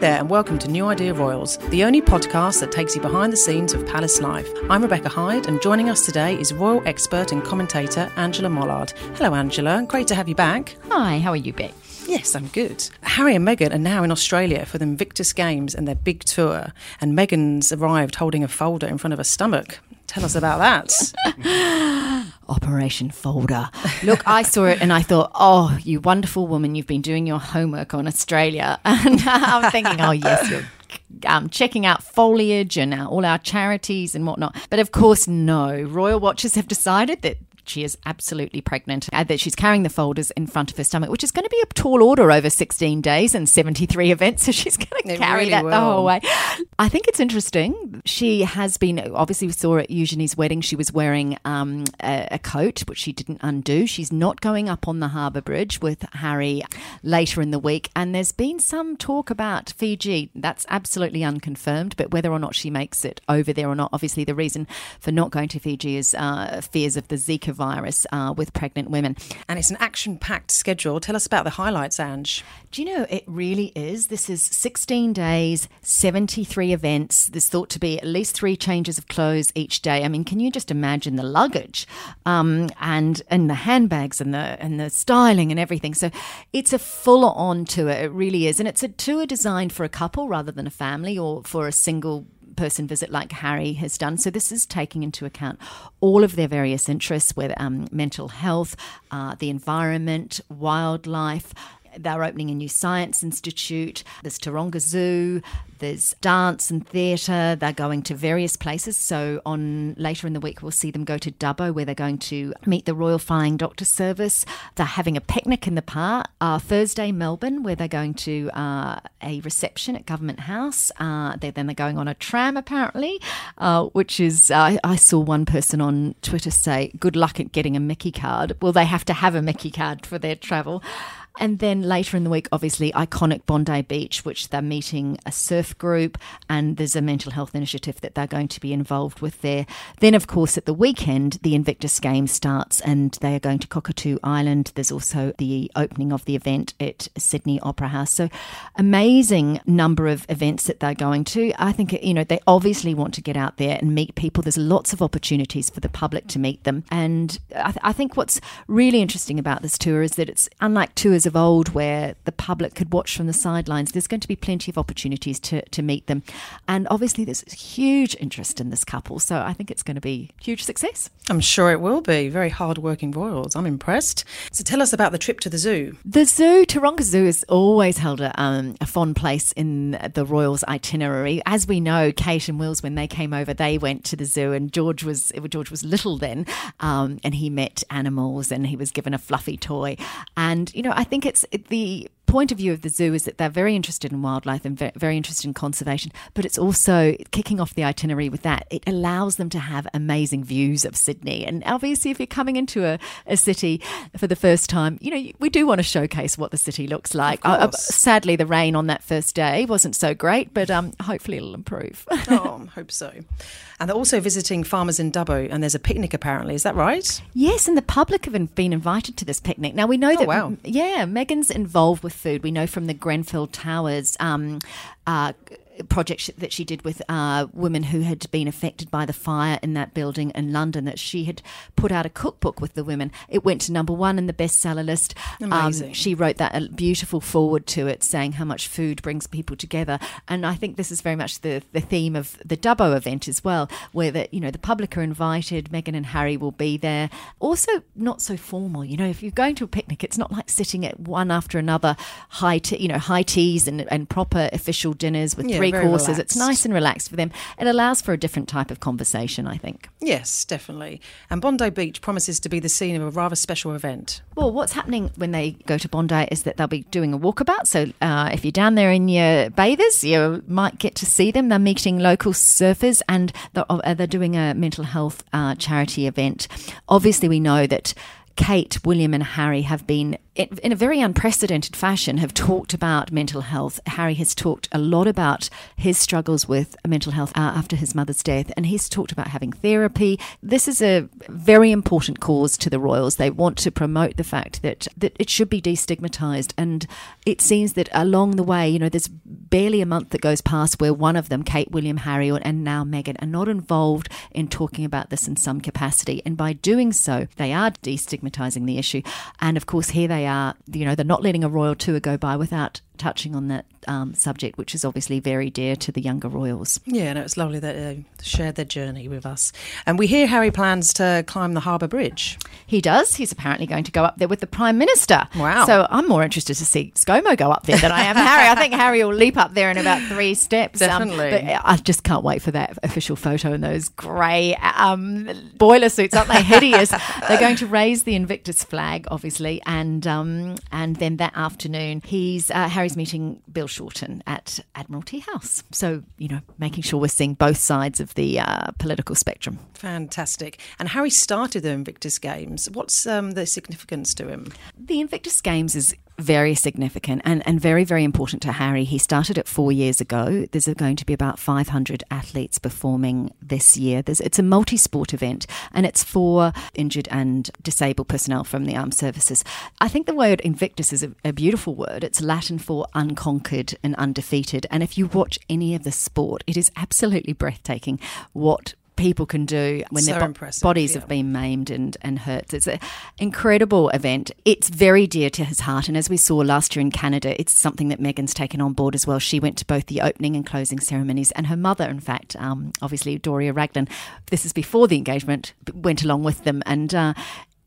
There, and welcome to New Idea Royals, the only podcast that takes you behind the scenes of palace life. I'm Rebecca Hyde, and joining us today is royal expert and commentator Angela Mollard. Hello, Angela. And great to have you back. Hi, how are you, Beck? Yes, I'm good. Harry and Meghan are now in Australia for the Invictus Games and their big tour, and Meghan's arrived holding a folder in front of her stomach. Tell us about that. Operation Folder. Look, I saw it and I thought, oh, you wonderful woman, you've been doing your homework on Australia. And I'm thinking, oh, yes, you're um, checking out foliage and all our charities and whatnot. But of course, no. Royal Watchers have decided that she is absolutely pregnant and that she's carrying the folders in front of her stomach, which is going to be a tall order over 16 days and 73 events. So she's going to It carry really that will. the whole way. I think it's interesting. She has been, obviously, we saw at Eugenie's wedding, she was wearing um, a, a coat, which she didn't undo. She's not going up on the harbour bridge with Harry later in the week. And there's been some talk about Fiji. That's absolutely unconfirmed, but whether or not she makes it over there or not, obviously, the reason for not going to Fiji is uh, fears of the Zika virus uh, with pregnant women. and it's an action packed schedule. Tell us about the highlights, Ange. Do you know, it really is. This is 16 days, 73 events. There's thought to be at least three changes of clothes each day. I mean, can you just imagine the luggage um, and and the handbags and the and the styling and everything? So it's a full on tour. It really is. And it's a tour designed for a couple rather than a family or for a single person visit like Harry has done. So this is taking into account all of their various interests, with um, mental health, uh, the environment, wildlife. They're opening a new science institute. There's Taronga Zoo. There's dance and theatre. They're going to various places. So on later in the week, we'll see them go to Dubbo, where they're going to meet the Royal Flying Doctor Service. They're having a picnic in the park. Uh, Thursday, Melbourne, where they're going to uh, a reception at Government House. Uh, they then they're going on a tram, apparently, uh, which is I I saw one person on Twitter say, "Good luck at getting a Myki card." Well, they have to have a Myki card for their travel. And then later in the week, obviously, iconic Bondi Beach, which they're meeting a surf group, and there's a mental health initiative that they're going to be involved with there. Then, of course, at the weekend, the Invictus Game starts, and they are going to Cockatoo Island. There's also the opening of the event at Sydney Opera House. So, amazing number of events that they're going to. I think, you know, they obviously want to get out there and meet people. There's lots of opportunities for the public to meet them. And I, th- I think what's really interesting about this tour is that it's unlike tours of old where the public could watch from the sidelines. There's going to be plenty of opportunities to, to meet them. And obviously, there's huge interest in this couple. So I think it's going to be huge success. I'm sure it will be. Very hard-working royals. I'm impressed. So tell us about the trip to the zoo. The zoo, Taronga Zoo, has always held a, um, a fond place in the royals' itinerary. As we know, Kate and Wills, when they came over, they went to the zoo, and George was George was little then, um, and he met animals, and he was given a fluffy toy. And you know, I think it's the point of view of the zoo is that they're very interested in wildlife and ve- very interested in conservation, but it's also kicking off the itinerary with that. It allows them to have amazing views of Sydney. And obviously, if you're coming into a, a city for the first time, you know, we do want to showcase what the city looks like. Uh, sadly, the rain on that first day wasn't so great, but um, hopefully it'll improve. oh, I hope so. And they're also visiting farmers in Dubbo, and there's a picnic apparently. Is that right? Yes, and the public have been invited to this picnic. Now we know that, wow. yeah, Meghan's involved with food. We know from the Grenfell Towers. Um, uh, project that she did with uh, women who had been affected by the fire in that building in London. That she had put out a cookbook with the women. It went to number one in the bestseller list. Um, Amazing. she wrote that a beautiful foreword to it, saying how much food brings people together. And I think this is very much the the theme of the Dubbo event as well, where the you know the public are invited. Meghan and Harry will be there. Also, not so formal. You know, if you're going to a picnic, it's not like sitting at one after another high tea, you know high teas and, and proper official dinners with Yeah, three very courses. It's nice and relaxed for them. It allows for a different type of conversation, I think. Yes, definitely. And Bondi Beach promises to be the scene of a rather special event. Well, what's happening when they go to Bondi is that they'll be doing a walkabout. So uh, if you're down there in your bathers, you might get to see them. They're meeting local surfers and they're, uh, they're doing a mental health uh, charity event. Obviously, we know that. Kate, William, and Harry have been, in a very unprecedented fashion, have talked about mental health. Harry has talked a lot about his struggles with mental health uh, after his mother's death, and he's talked about having therapy. This is a very important cause to the royals. They want to promote the fact that that it should be destigmatized, and it seems that along the way, you know, there's barely a month that goes past where one of them, Kate, William, Harry, and now Meghan, are not involved in talking about this in some capacity, and by doing so, they are destigmatizing the issue. And of course, here they are. You know, they're not letting a royal tour go by without touching on that um, subject, which is obviously very dear to the younger royals. Yeah, no, it's lovely that they shared their journey with us. And we hear Harry plans to climb the Harbour Bridge. He does. He's apparently going to go up there with the Prime Minister. Wow. So I'm more interested to see ScoMo go up there than I am Harry. I think Harry will leap up there in about three steps. Um, Definitely. but I just can't wait for that official photo in those grey um, boiler suits. Aren't they hideous? They're going to raise the Invictus flag, obviously, and um, and then that afternoon, he's uh, Meeting Bill Shorten at Admiralty House. So you know, making sure we're seeing both sides of the uh, political spectrum. Fantastic. And Harry started the Invictus Games. What's um, the significance to him? The Invictus Games is very significant and, and very, very important to Harry. He started it four years ago. There's going to be about 500 athletes performing this year. There's, it's a multi sport event and it's for injured and disabled personnel from the armed services. I think the word Invictus is a, a beautiful word. It's Latin for unconquered and undefeated. And if you watch any of the sport, it is absolutely breathtaking what people can do when So their bo- bodies yeah. have been maimed and, and hurt. It's an incredible event. It's very dear to his heart. And as we saw last year in Canada, it's something that Meghan's taken on board as well. She went to both the opening and closing ceremonies. And her mother, in fact, um, obviously Doria Ragland, this is before the engagement, went along with them. And uh,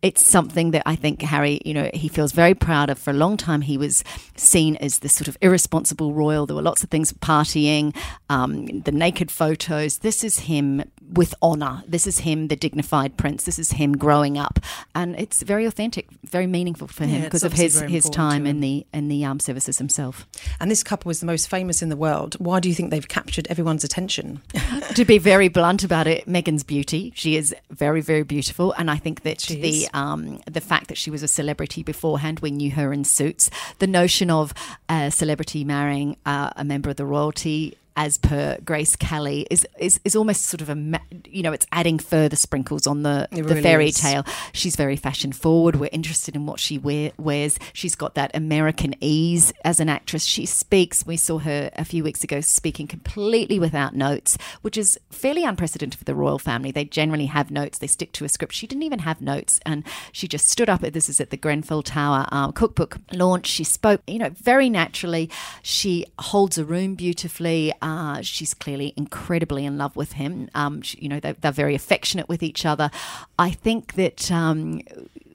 it's something that I think Harry, you know, he feels very proud of. For a long time, he was seen as this sort of irresponsible royal. There were lots of things partying, um, the naked photos. This is him with honour. This is him, the dignified prince. This is him growing up, and it's very authentic, very meaningful for him Yeah, because of his his time in the in the armed services himself. And this couple is the most famous in the world. Why do you think they've captured everyone's attention? to be very blunt about it, Meghan's beauty. She is very, very beautiful, and I think that She the is. um, the fact that she was a celebrity beforehand, we knew her in suits. The notion of a celebrity marrying uh, a member of the royalty. As per Grace Kelly, is, is is almost sort of a you know it's adding further sprinkles on the It the really fairy is. tale. She's very fashion forward. We're interested in what she wear, wears. She's got that American ease as an actress. She speaks. We saw her a few weeks ago speaking completely without notes, which is fairly unprecedented for the royal family. They generally have notes. They stick to a script. She didn't even have notes, and she just stood up. This is at the Grenfell Tower um, cookbook launch. She spoke, you know, very naturally. She holds a room beautifully. Uh, she's clearly incredibly in love with him. Um, she, you know, they're, they're very affectionate with each other. I think that. Um,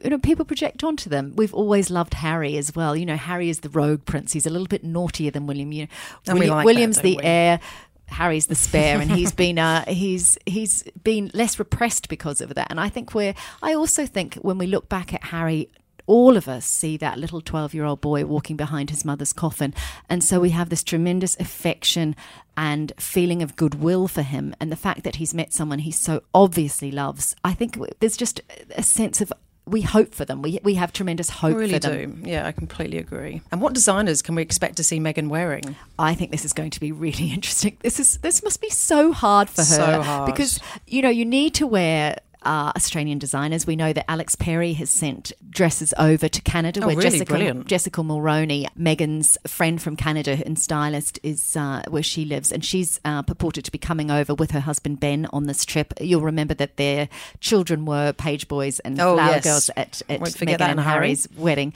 you know, people project onto them. We've always loved Harry as well. You know, Harry is the rogue prince. He's a little bit naughtier than William. You know, And William- like William's don't the we? heir. Harry's the spare, and he's been uh, he's he's been less repressed because of that. And I think we're. I also think when we look back at Harry. All of us see that little 12 year old boy walking behind his mother's coffin. And so we have this tremendous affection and feeling of goodwill for him. And the fact that he's met someone he so obviously loves. I think there's just a sense of we hope for them. We, we have tremendous hope really for them. do. Yeah, I completely agree. And what designers can we expect to see Meghan wearing? I think this is going to be really interesting. This is this must be so hard for her So hard. because you know you need to wear uh, Australian designers. We know that Alex Perry has sent dresses over to Canada, Oh, where really? Jessica Brilliant. Jessica Mulroney, Meghan's friend from Canada and stylist, is uh, where she lives, and she's uh, purported to be coming over with her husband Ben on this trip. You'll remember that their children were page boys and Oh, flower yes. girls at, at Won't Meghan and hurry. Harry's wedding.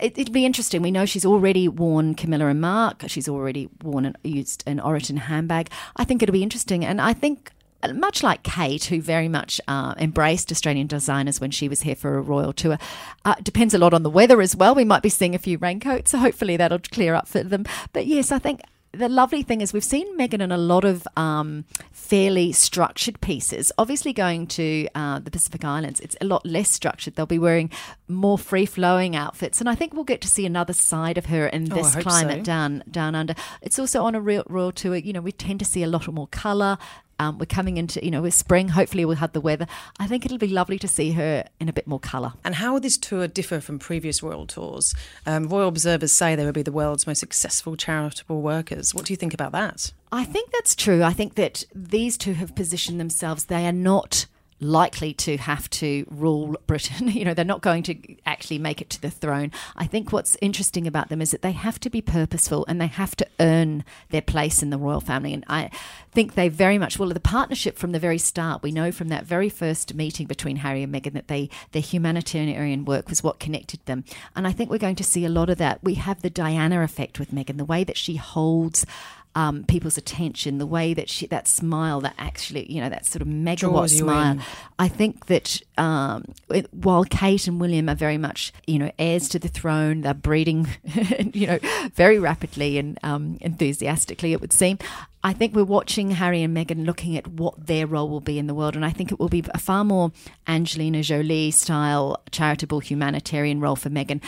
It, it'd be interesting. We know she's already worn Camilla and Marc. She's already worn and used an Oroton handbag. I think it'll be interesting, and I think. Much like Kate, who very much uh, embraced Australian designers when she was here for a royal tour, uh, depends a lot on the weather as well. We might be seeing a few raincoats, so hopefully that'll clear up for them. But yes, I think the lovely thing is we've seen Meghan in a lot of um, fairly structured pieces. Obviously, going to uh, the Pacific Islands, it's a lot less structured. They'll be wearing more free flowing outfits, and I think we'll get to see another side of her in Oh, this hope climate so. down down under. It's also on a real royal tour. You know, we tend to see a lot more colour. Um, we're coming into, you know, with spring. Hopefully, we'll have the weather. I think it'll be lovely to see her in a bit more colour. And how will this tour differ from previous royal tours? Um, royal observers say they will be the world's most successful charitable workers. What do you think about that? I think that's true. I think that these two have positioned themselves. They are not likely to have to rule Britain. You know, they're not going to actually make it to the throne. I think what's interesting about them is that they have to be purposeful and they have to earn their place in the royal family. And I think they very much well the partnership from the very start. We know from that very first meeting between Harry and Meghan that they their humanitarian work was what connected them. And I think we're going to see a lot of that. We have the Diana effect with Meghan, the way that she holds um, people's attention, the way that she that smile, that actually you know that sort of megawatt smile. in. I think that um, it- while Kate and William are very much you know heirs to the throne, they're breeding you know very rapidly and um, enthusiastically. It would seem. I think we're watching Harry and Meghan looking at what their role will be in the world, and I think it will be a far more Angelina Jolie style charitable humanitarian role for Meghan.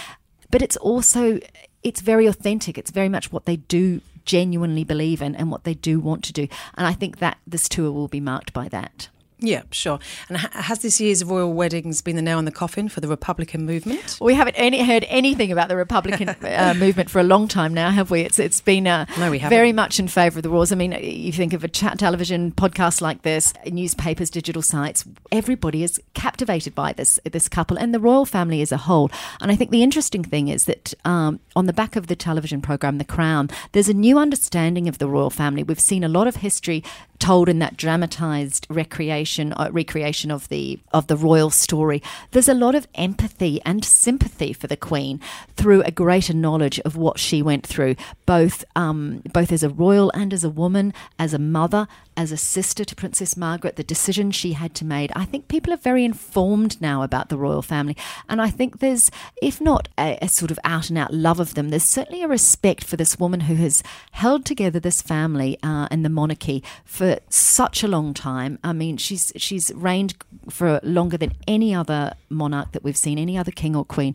But it's also it's very authentic. It's very much what they do genuinely believe in and what they do want to do. And I think that this tour will be marked by that. Yeah, sure. And has this year's royal weddings been the nail in the coffin for the Republican movement? We haven't any, heard anything about the Republican uh, movement for a long time now, have we? It's it's been uh, No, we haven't. very much in favour of the royals. I mean, you think of a chat television podcast like this, newspapers, digital sites. Everybody is captivated by this this couple and the royal family as a whole. And I think the interesting thing is that um, on the back of the television program The Crown, there's a new understanding of the royal family. We've seen a lot of history told in that dramatized recreation uh, recreation of the of the royal story there's a lot of empathy and sympathy for the queen through a greater knowledge of what she went through both um, both as a royal and as a woman as a mother as a sister to Princess Margaret the decision she had to make. I think people are very informed now about the royal family and I think there's if not a, a sort of out and out love of them there's certainly a respect for this woman who has held together this family uh, and the monarchy for such a long time. I mean, she's she's reigned for longer than any other monarch that we've seen, any other king or queen.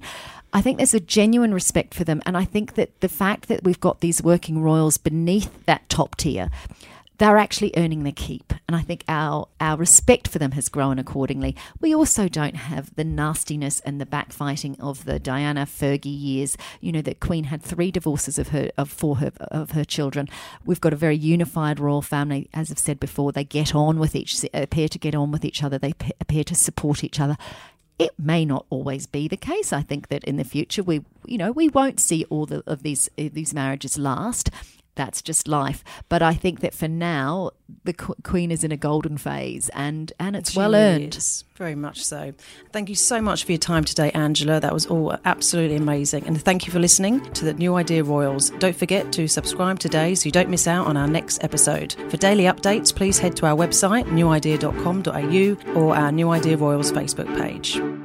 I think there's a genuine respect for them, and I think that the fact that we've got these working royals beneath that top tier. They're actually earning their keep, and I think our our respect for them has grown accordingly. We also don't have the nastiness and the backfighting of the Diana Fergie years. You know, the Queen had three divorces of her of for her of her children. We've got a very unified royal family, as I've said before. They get on with each appear to get on with each other. They appear to support each other. It may not always be the case. I think that in the future we you know we won't see all the, of these these marriages last. That's just life. But I think that for now, the qu- Queen is in a golden phase, and and it's She well earned. is, very much so. Thank you so much for your time today, Angela. That was all absolutely amazing. And thank you for listening to the New Idea Royals. Don't forget to subscribe today so you don't miss out on our next episode. For daily updates, please head to our website, newidea.com.au, or our New Idea Royals Facebook page.